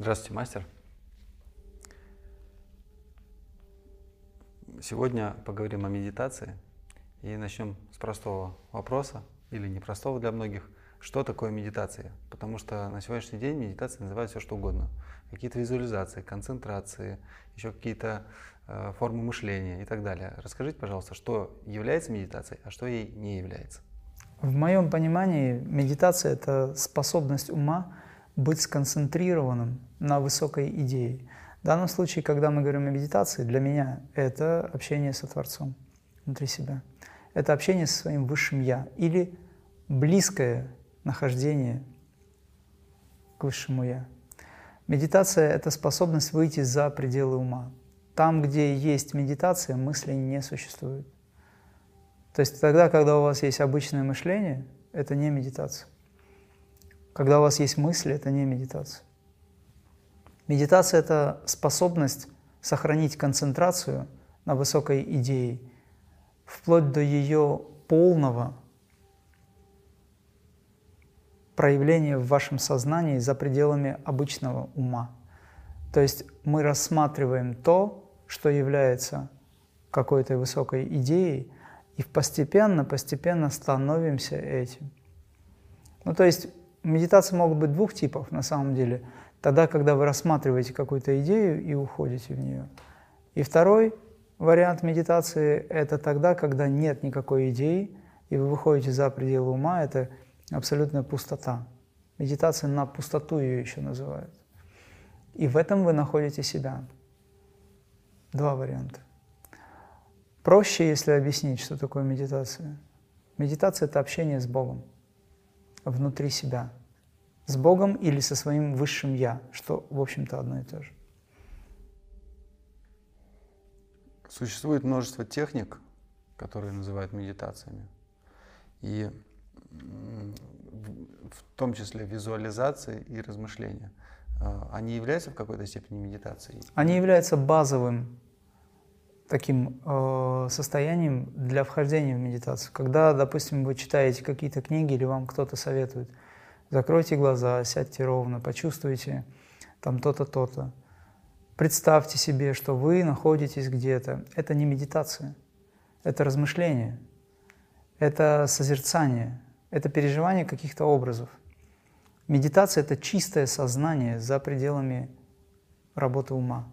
Здравствуйте, мастер. Сегодня поговорим о медитации и начнем с простого вопроса, или непростого для многих. Что такое медитация? Потому что на сегодняшний день медитация называют все что угодно. Какие-то визуализации, концентрации, еще какие-то э, формы мышления и так далее. Расскажите, пожалуйста, что является медитацией, а что ей не является? В моем понимании медитация – это способность ума быть сконцентрированным на высокой идее. В данном случае, когда мы говорим о медитации, для меня это общение со Творцом внутри себя. Это общение со своим высшим Я или близкое нахождение к высшему Я. Медитация – это способность выйти за пределы ума. Там, где есть медитация, мысли не существует. То есть тогда, когда у вас есть обычное мышление, это не медитация. Когда у вас есть мысли, это не медитация. Медитация – это способность сохранить концентрацию на высокой идее, вплоть до ее полного проявления в вашем сознании за пределами обычного ума. То есть мы рассматриваем то, что является какой-то высокой идеей, и постепенно, постепенно становимся этим. Ну, то есть медитации могут быть двух типов на самом деле. Тогда, когда вы рассматриваете какую-то идею и уходите в нее. И второй вариант медитации – это тогда, когда нет никакой идеи, и вы выходите за пределы ума, это абсолютная пустота. Медитация на пустоту ее еще называют. И в этом вы находите себя. Два варианта. Проще, если объяснить, что такое медитация. Медитация – это общение с Богом внутри себя. С Богом или со своим высшим Я, что, в общем-то, одно и то же. Существует множество техник, которые называют медитациями. И в том числе визуализации и размышления. А, они являются в какой-то степени медитацией? Они являются базовым таким э, состоянием для вхождения в медитацию. Когда, допустим, вы читаете какие-то книги или вам кто-то советует, закройте глаза, сядьте ровно, почувствуйте там то-то, то-то. Представьте себе, что вы находитесь где-то. Это не медитация, это размышление, это созерцание, это переживание каких-то образов. Медитация – это чистое сознание за пределами работы ума.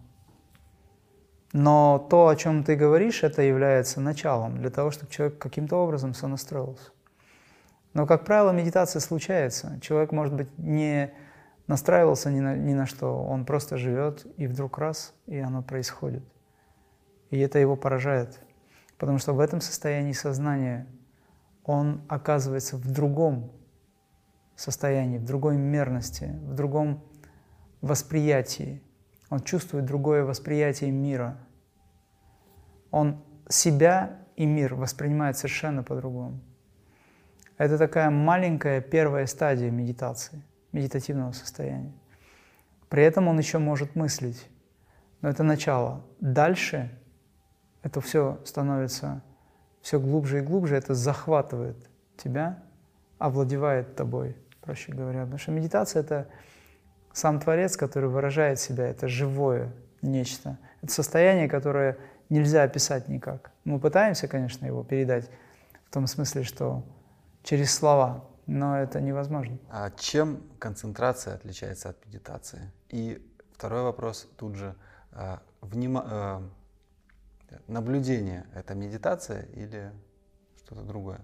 Но то, о чем ты говоришь, это является началом для того, чтобы человек каким-то образом сонастроился. Но, как правило, медитация случается. Человек, может быть, не настраивался ни на, ни на что, он просто живет, и вдруг раз, и оно происходит. И это его поражает. Потому что в этом состоянии сознания он оказывается в другом состоянии, в другой мерности, в другом восприятии. Он чувствует другое восприятие мира – он себя и мир воспринимает совершенно по-другому. Это такая маленькая первая стадия медитации, медитативного состояния. При этом он еще может мыслить, но это начало. Дальше это все становится все глубже и глубже, это захватывает тебя, овладевает тобой, проще говоря. Потому что медитация — это сам Творец, который выражает себя, это живое нечто. Это состояние, которое нельзя описать никак. Мы пытаемся, конечно, его передать в том смысле, что через слова, но это невозможно. А чем концентрация отличается от медитации? И второй вопрос тут же. А, внима... А, наблюдение – это медитация или что-то другое?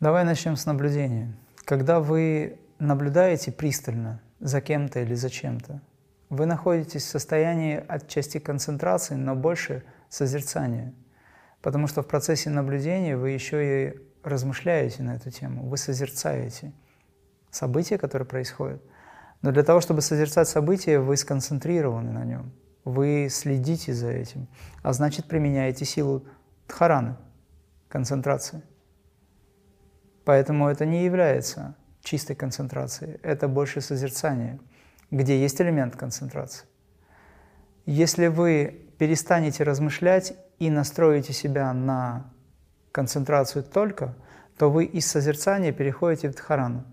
Давай начнем с наблюдения. Когда вы наблюдаете пристально за кем-то или за чем-то, вы находитесь в состоянии отчасти концентрации, но больше созерцания. Потому что в процессе наблюдения вы еще и размышляете на эту тему, вы созерцаете события, которые происходят. Но для того, чтобы созерцать события, вы сконцентрированы на нем, вы следите за этим, а значит применяете силу дхараны, концентрации. Поэтому это не является чистой концентрацией, это больше созерцание – где есть элемент концентрации. Если вы перестанете размышлять и настроите себя на концентрацию только, то вы из созерцания переходите в дхарану.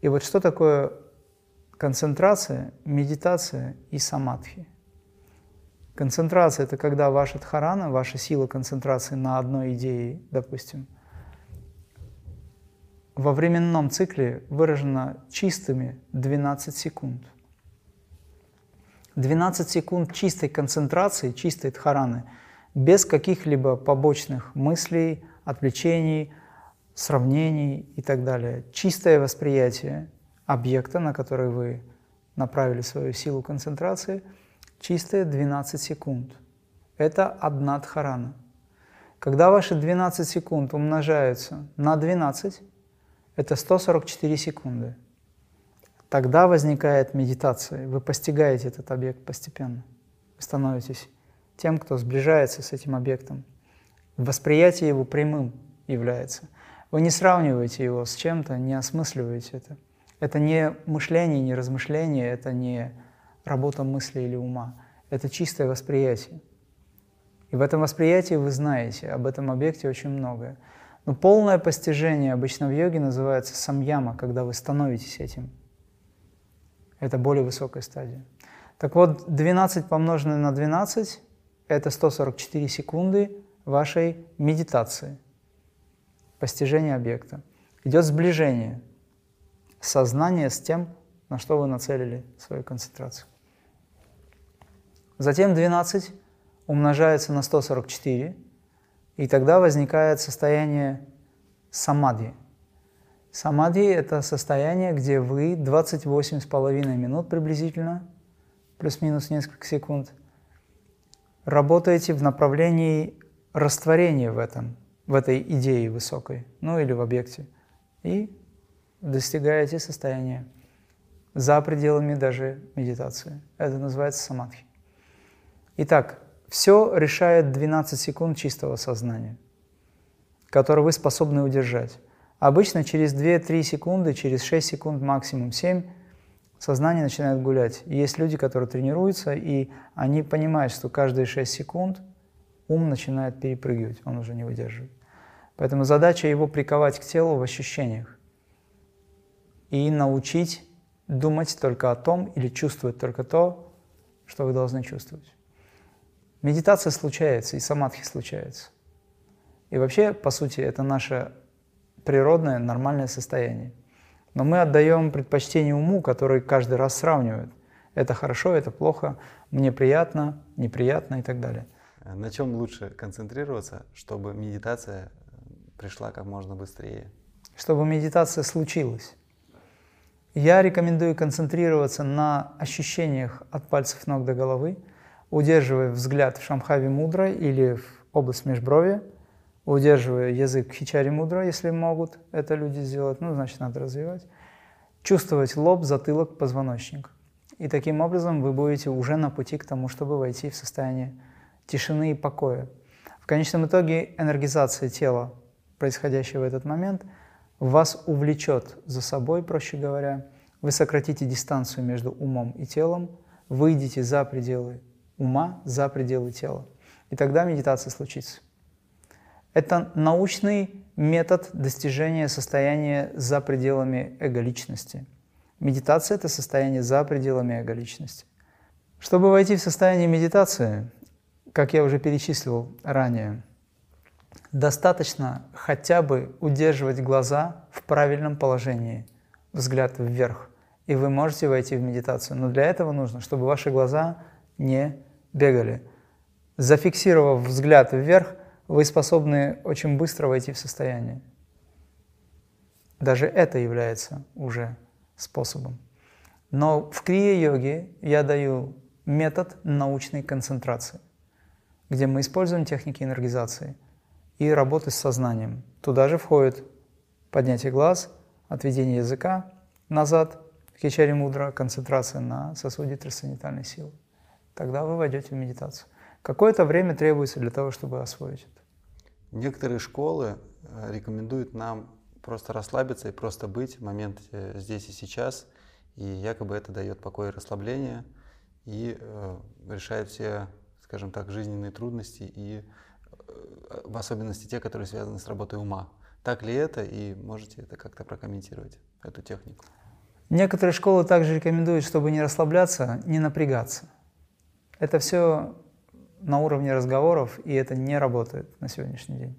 И вот что такое концентрация, медитация и самадхи. Концентрация – это когда ваша дхарана, ваша сила концентрации на одной идее, допустим, во временном цикле выражена чистыми 12 секунд. 12 секунд чистой концентрации, чистой дхараны, без каких-либо побочных мыслей, отвлечений, сравнений и так далее. Чистое восприятие объекта, на который вы направили свою силу концентрации, чистые 12 секунд. Это одна дхарана. Когда ваши 12 секунд умножаются на 12, это 144 секунды. Тогда возникает медитация, вы постигаете этот объект постепенно. Вы становитесь тем, кто сближается с этим объектом. Восприятие его прямым является. Вы не сравниваете его с чем-то, не осмысливаете это. Это не мышление, не размышление, это не работа мысли или ума. Это чистое восприятие. И в этом восприятии вы знаете об этом объекте очень многое. Но полное постижение обычно в йоге называется самьяма, когда вы становитесь этим. Это более высокая стадия. Так вот, 12 помноженное на 12 – это 144 секунды вашей медитации, постижения объекта. Идет сближение сознания с тем, на что вы нацелили свою концентрацию. Затем 12 умножается на 144, и тогда возникает состояние самадхи – Самадхи – это состояние, где вы 28,5 минут приблизительно, плюс-минус несколько секунд, работаете в направлении растворения в этом, в этой идее высокой, ну или в объекте, и достигаете состояния за пределами даже медитации. Это называется самадхи. Итак, все решает 12 секунд чистого сознания, которое вы способны удержать. Обычно через 2-3 секунды, через 6 секунд, максимум 7, сознание начинает гулять. есть люди, которые тренируются, и они понимают, что каждые 6 секунд ум начинает перепрыгивать, он уже не выдерживает. Поэтому задача его приковать к телу в ощущениях и научить думать только о том или чувствовать только то, что вы должны чувствовать. Медитация случается, и самадхи случается. И вообще, по сути, это наша природное, нормальное состояние. Но мы отдаем предпочтение уму, который каждый раз сравнивает. Это хорошо, это плохо, мне приятно, неприятно и так далее. На чем лучше концентрироваться, чтобы медитация пришла как можно быстрее? Чтобы медитация случилась. Я рекомендую концентрироваться на ощущениях от пальцев ног до головы, удерживая взгляд в Шамхави Мудра или в область межброви, удерживая язык хичари мудро, если могут это люди сделать, ну, значит, надо развивать. Чувствовать лоб, затылок, позвоночник. И таким образом вы будете уже на пути к тому, чтобы войти в состояние тишины и покоя. В конечном итоге энергизация тела, происходящая в этот момент, вас увлечет за собой, проще говоря. Вы сократите дистанцию между умом и телом, выйдете за пределы ума, за пределы тела. И тогда медитация случится. Это научный метод достижения состояния за пределами эго-личности. Медитация – это состояние за пределами эго-личности. Чтобы войти в состояние медитации, как я уже перечислил ранее, достаточно хотя бы удерживать глаза в правильном положении, взгляд вверх, и вы можете войти в медитацию. Но для этого нужно, чтобы ваши глаза не бегали. Зафиксировав взгляд вверх – вы способны очень быстро войти в состояние. Даже это является уже способом. Но в крия-йоге я даю метод научной концентрации, где мы используем техники энергизации и работы с сознанием. Туда же входит поднятие глаз, отведение языка назад, кичари мудра, концентрация на сосуде трансцендентальной силы. Тогда вы войдете в медитацию. Какое-то время требуется для того, чтобы освоить это. Некоторые школы э, рекомендуют нам просто расслабиться и просто быть в моменте здесь и сейчас, и якобы это дает покой и расслабление, и э, решает все, скажем так, жизненные трудности, и э, в особенности те, которые связаны с работой ума. Так ли это, и можете это как-то прокомментировать, эту технику? Некоторые школы также рекомендуют, чтобы не расслабляться, не напрягаться. Это все на уровне разговоров, и это не работает на сегодняшний день.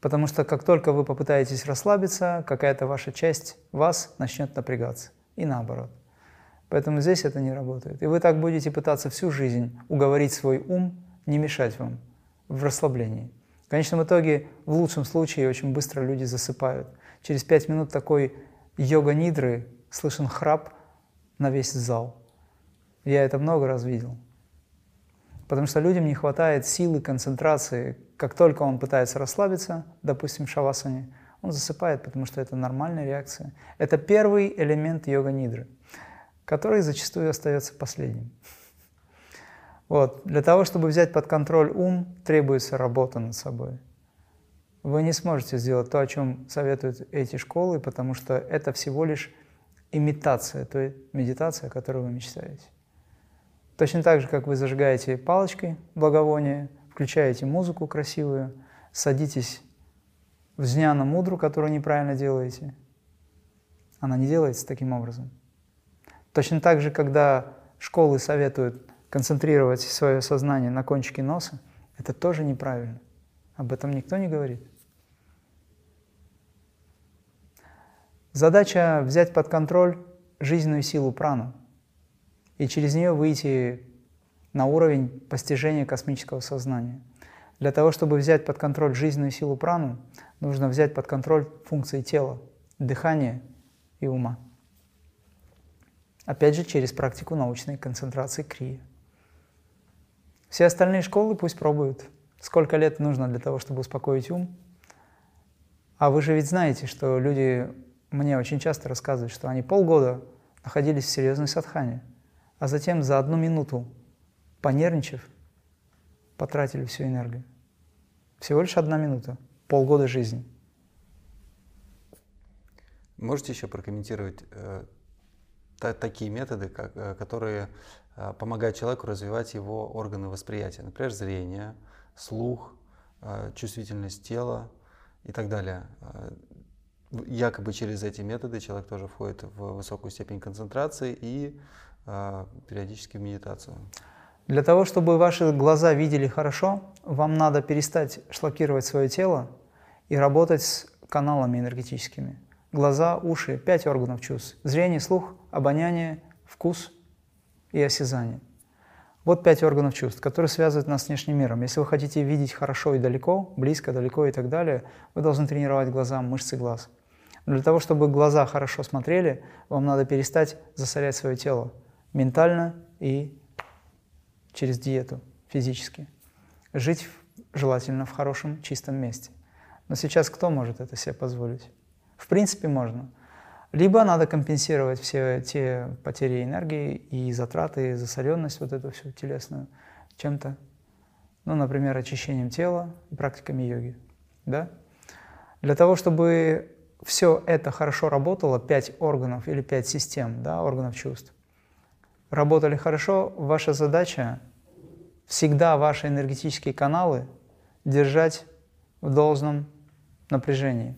Потому что как только вы попытаетесь расслабиться, какая-то ваша часть вас начнет напрягаться. И наоборот. Поэтому здесь это не работает. И вы так будете пытаться всю жизнь уговорить свой ум не мешать вам в расслаблении. В конечном итоге, в лучшем случае, очень быстро люди засыпают. Через пять минут такой йога-нидры слышен храп на весь зал. Я это много раз видел. Потому что людям не хватает силы, концентрации. Как только он пытается расслабиться, допустим, в шавасане, он засыпает, потому что это нормальная реакция. Это первый элемент йога-нидры, который зачастую остается последним. Вот. Для того, чтобы взять под контроль ум, требуется работа над собой. Вы не сможете сделать то, о чем советуют эти школы, потому что это всего лишь имитация той медитации, о которой вы мечтаете. Точно так же, как вы зажигаете палочкой благовоние, включаете музыку красивую, садитесь в зняна мудру, которую неправильно делаете. Она не делается таким образом. Точно так же, когда школы советуют концентрировать свое сознание на кончике носа, это тоже неправильно. Об этом никто не говорит. Задача взять под контроль жизненную силу прану и через нее выйти на уровень постижения космического сознания. Для того, чтобы взять под контроль жизненную силу прану, нужно взять под контроль функции тела, дыхания и ума. Опять же, через практику научной концентрации крия. Все остальные школы пусть пробуют. Сколько лет нужно для того, чтобы успокоить ум? А вы же ведь знаете, что люди мне очень часто рассказывают, что они полгода находились в серьезной садхане, а затем за одну минуту, понервничав, потратили всю энергию. Всего лишь одна минута, полгода жизни. Можете еще прокомментировать э, та, такие методы, как, э, которые э, помогают человеку развивать его органы восприятия, например, зрение, слух, э, чувствительность тела и так далее. Э, якобы через эти методы человек тоже входит в высокую степень концентрации и периодически в медитацию. Для того, чтобы ваши глаза видели хорошо, вам надо перестать шлакировать свое тело и работать с каналами энергетическими. Глаза, уши, пять органов чувств. Зрение, слух, обоняние, вкус и осязание. Вот пять органов чувств, которые связывают нас с внешним миром. Если вы хотите видеть хорошо и далеко, близко, далеко и так далее, вы должны тренировать глаза, мышцы глаз. Но для того, чтобы глаза хорошо смотрели, вам надо перестать засорять свое тело ментально и через диету физически. Жить желательно в хорошем, чистом месте. Но сейчас кто может это себе позволить? В принципе, можно. Либо надо компенсировать все те потери энергии и затраты, и засоренность вот эту всю телесную чем-то, ну, например, очищением тела и практиками йоги. Да? Для того, чтобы все это хорошо работало, пять органов или пять систем, да, органов чувств, работали хорошо, ваша задача всегда ваши энергетические каналы держать в должном напряжении.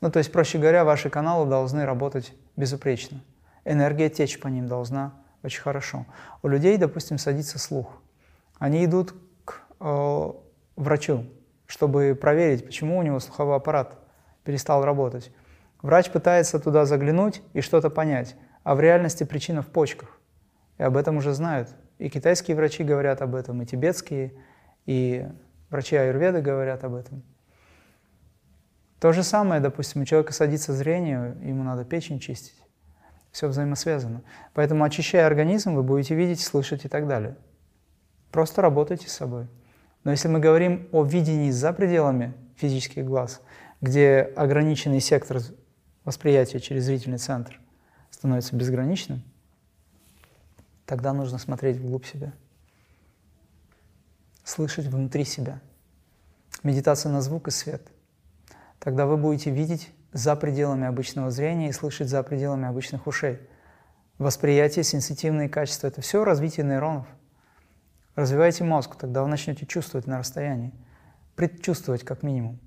Ну, то есть, проще говоря, ваши каналы должны работать безупречно. Энергия течь по ним должна очень хорошо. У людей, допустим, садится слух. Они идут к э, врачу, чтобы проверить, почему у него слуховой аппарат перестал работать. Врач пытается туда заглянуть и что-то понять, а в реальности причина в почках. И об этом уже знают. И китайские врачи говорят об этом, и тибетские, и врачи аюрведы говорят об этом. То же самое, допустим, у человека садится зрение, ему надо печень чистить. Все взаимосвязано. Поэтому, очищая организм, вы будете видеть, слышать и так далее. Просто работайте с собой. Но если мы говорим о видении за пределами физических глаз, где ограниченный сектор восприятия через зрительный центр становится безграничным, тогда нужно смотреть вглубь себя, слышать внутри себя. Медитация на звук и свет. Тогда вы будете видеть за пределами обычного зрения и слышать за пределами обычных ушей. Восприятие, сенситивные качества – это все развитие нейронов. Развивайте мозг, тогда вы начнете чувствовать на расстоянии, предчувствовать как минимум.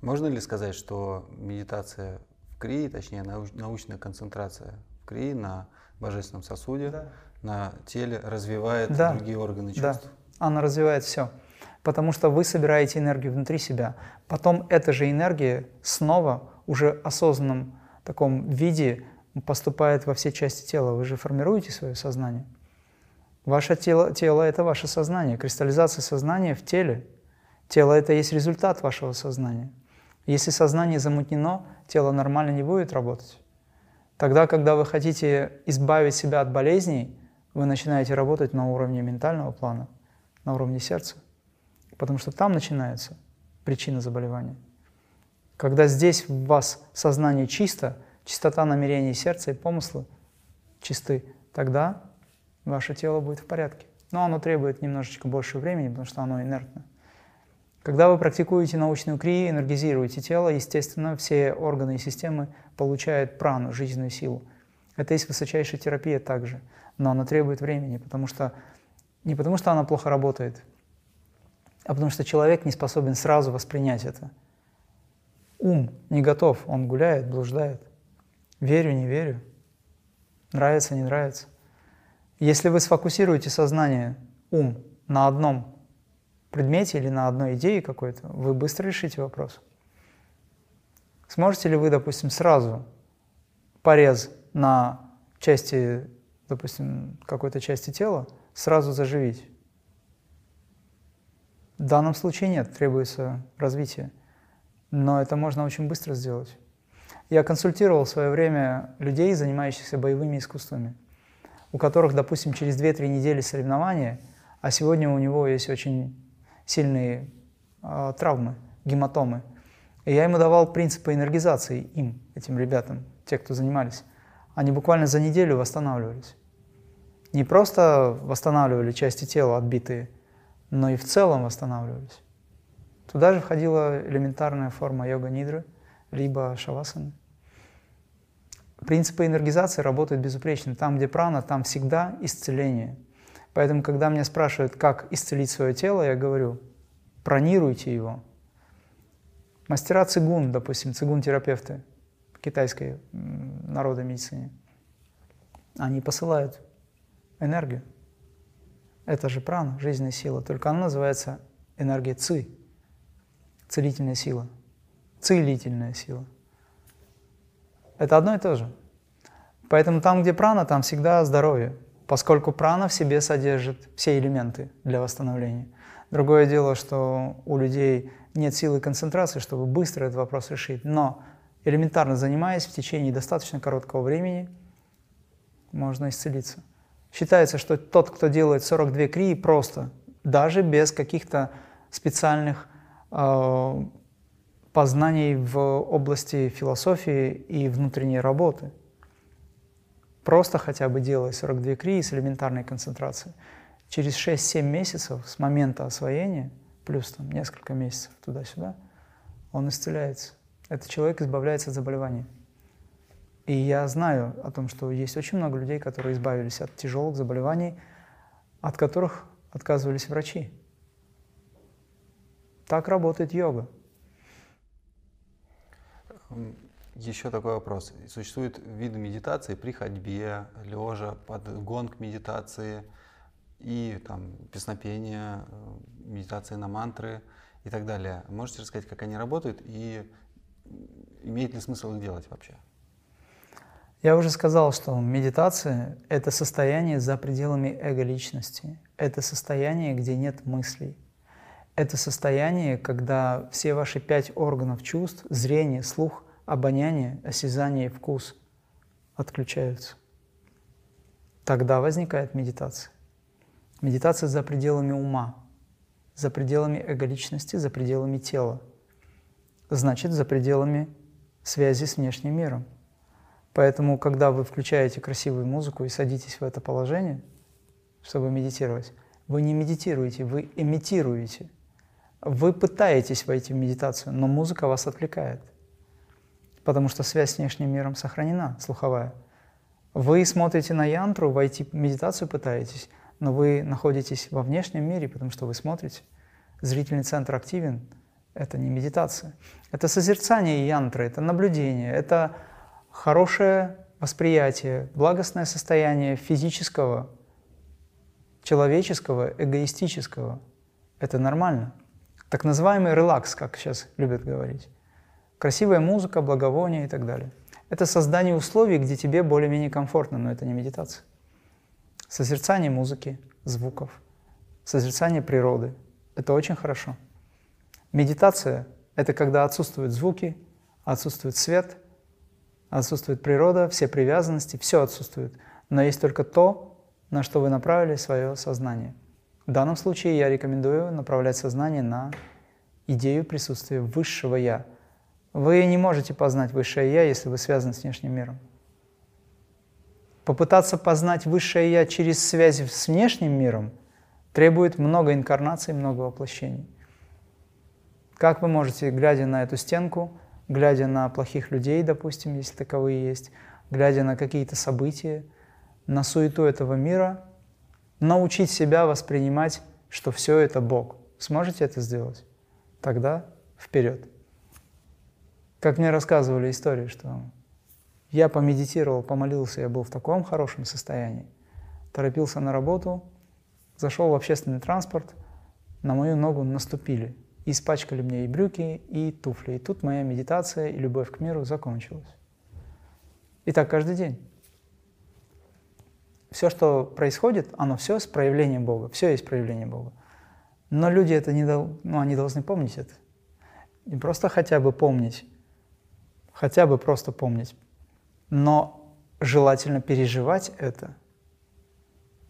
Можно ли сказать, что медитация в крии, точнее науч, научная концентрация в крии на божественном сосуде, да. на теле развивает да. другие органы чувств. Да, она развивает все. Потому что вы собираете энергию внутри себя. Потом эта же энергия снова уже осознанном таком виде поступает во все части тела. Вы же формируете свое сознание. Ваше тело, тело – это ваше сознание. Кристаллизация сознания в теле. Тело – это есть результат вашего сознания. Если сознание замутнено, тело нормально не будет работать. Тогда, когда вы хотите избавить себя от болезней, вы начинаете работать на уровне ментального плана, на уровне сердца. Потому что там начинается причина заболевания. Когда здесь в вас сознание чисто, чистота намерений сердца и помыслы чисты, тогда ваше тело будет в порядке. Но оно требует немножечко больше времени, потому что оно инертно. Когда вы практикуете научную крию, энергизируете тело, естественно, все органы и системы получают прану, жизненную силу. Это есть высочайшая терапия также, но она требует времени, потому что не потому что она плохо работает, а потому что человек не способен сразу воспринять это. Ум не готов, он гуляет, блуждает. Верю, не верю, нравится, не нравится. Если вы сфокусируете сознание, ум на одном предмете или на одной идее какой-то, вы быстро решите вопрос. Сможете ли вы, допустим, сразу порез на части, допустим, какой-то части тела сразу заживить? В данном случае нет, требуется развитие. Но это можно очень быстро сделать. Я консультировал в свое время людей, занимающихся боевыми искусствами у которых, допустим, через 2-3 недели соревнования, а сегодня у него есть очень сильные э, травмы, гематомы. И я ему давал принципы энергизации им, этим ребятам, те, кто занимались. Они буквально за неделю восстанавливались. Не просто восстанавливали части тела отбитые, но и в целом восстанавливались. Туда же входила элементарная форма йога-нидры, либо шавасаны. Принципы энергизации работают безупречно. Там, где прана, там всегда исцеление. Поэтому, когда меня спрашивают, как исцелить свое тело, я говорю, пронируйте его. Мастера цигун, допустим, цигун-терапевты китайской народной медицине, они посылают энергию. Это же прана, жизненная сила, только она называется энергия ци, целительная сила, целительная сила. Это одно и то же. Поэтому там, где прана, там всегда здоровье, поскольку прана в себе содержит все элементы для восстановления. Другое дело, что у людей нет силы концентрации, чтобы быстро этот вопрос решить. Но элементарно занимаясь в течение достаточно короткого времени, можно исцелиться. Считается, что тот, кто делает 42 крии просто, даже без каких-то специальных э, познаний в области философии и внутренней работы. Просто хотя бы делая 42 крии с элементарной концентрацией, через 6-7 месяцев с момента освоения, плюс там несколько месяцев туда-сюда, он исцеляется. Этот человек избавляется от заболевания. И я знаю о том, что есть очень много людей, которые избавились от тяжелых заболеваний, от которых отказывались врачи. Так работает йога. Еще такой вопрос. Существуют виды медитации при ходьбе, лежа, под гонг медитации и там песнопения, э, медитации на мантры и так далее. Можете рассказать, как они работают и имеет ли смысл их делать вообще? Я уже сказал, что медитация — это состояние за пределами эго-личности. Это состояние, где нет мыслей. Это состояние, когда все ваши пять органов чувств — зрение, слух, обоняние, осязание и вкус — отключаются. Тогда возникает медитация. Медитация за пределами ума, за пределами эго-личности, за пределами тела. Значит, за пределами связи с внешним миром. Поэтому, когда вы включаете красивую музыку и садитесь в это положение, чтобы медитировать, вы не медитируете, вы имитируете – вы пытаетесь войти в медитацию, но музыка вас отвлекает, потому что связь с внешним миром сохранена, слуховая. Вы смотрите на янтру, войти в медитацию пытаетесь, но вы находитесь во внешнем мире, потому что вы смотрите. Зрительный центр активен. Это не медитация. Это созерцание янтры, это наблюдение, это хорошее восприятие, благостное состояние физического, человеческого, эгоистического. Это нормально. Так называемый релакс, как сейчас любят говорить. Красивая музыка, благовония и так далее. Это создание условий, где тебе более-менее комфортно, но это не медитация. Созерцание музыки, звуков, созерцание природы – это очень хорошо. Медитация – это когда отсутствуют звуки, отсутствует свет, отсутствует природа, все привязанности, все отсутствует. Но есть только то, на что вы направили свое сознание. В данном случае я рекомендую направлять сознание на идею присутствия высшего «я», вы не можете познать высшее Я, если вы связаны с внешним миром. Попытаться познать высшее Я через связь с внешним миром требует много инкарнаций, много воплощений. Как вы можете, глядя на эту стенку, глядя на плохих людей, допустим, если таковые есть, глядя на какие-то события, на суету этого мира, научить себя воспринимать, что все это Бог. Сможете это сделать? Тогда вперед. Как мне рассказывали истории, что я помедитировал, помолился, я был в таком хорошем состоянии. Торопился на работу, зашел в общественный транспорт, на мою ногу наступили. И испачкали мне и брюки, и туфли. И тут моя медитация и любовь к миру закончилась. И так каждый день. Все, что происходит, оно все с проявлением Бога. Все есть проявление Бога. Но люди это не дол... ну, они должны помнить это. Не просто хотя бы помнить, хотя бы просто помнить. Но желательно переживать это,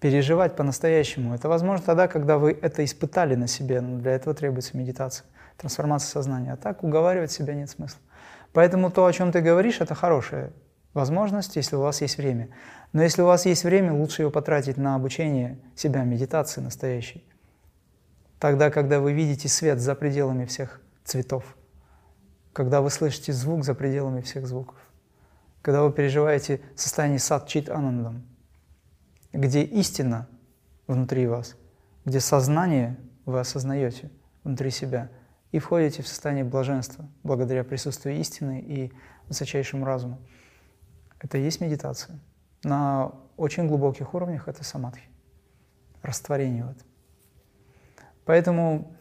переживать по-настоящему. Это возможно тогда, когда вы это испытали на себе, но для этого требуется медитация, трансформация сознания. А так уговаривать себя нет смысла. Поэтому то, о чем ты говоришь, это хорошая возможность, если у вас есть время. Но если у вас есть время, лучше его потратить на обучение себя медитации настоящей. Тогда, когда вы видите свет за пределами всех цветов – когда вы слышите звук за пределами всех звуков, когда вы переживаете состояние сад-чит анандам, где истина внутри вас, где сознание вы осознаете внутри себя и входите в состояние блаженства благодаря присутствию истины и высочайшему разуму. Это и есть медитация. На очень глубоких уровнях это самадхи, растворение в этом. Поэтому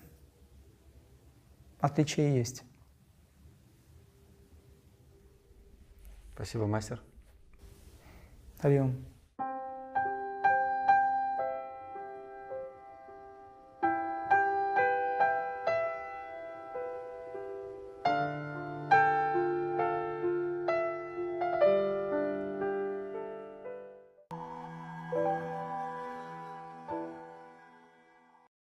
отличие есть. Спасибо, мастер. Ариум.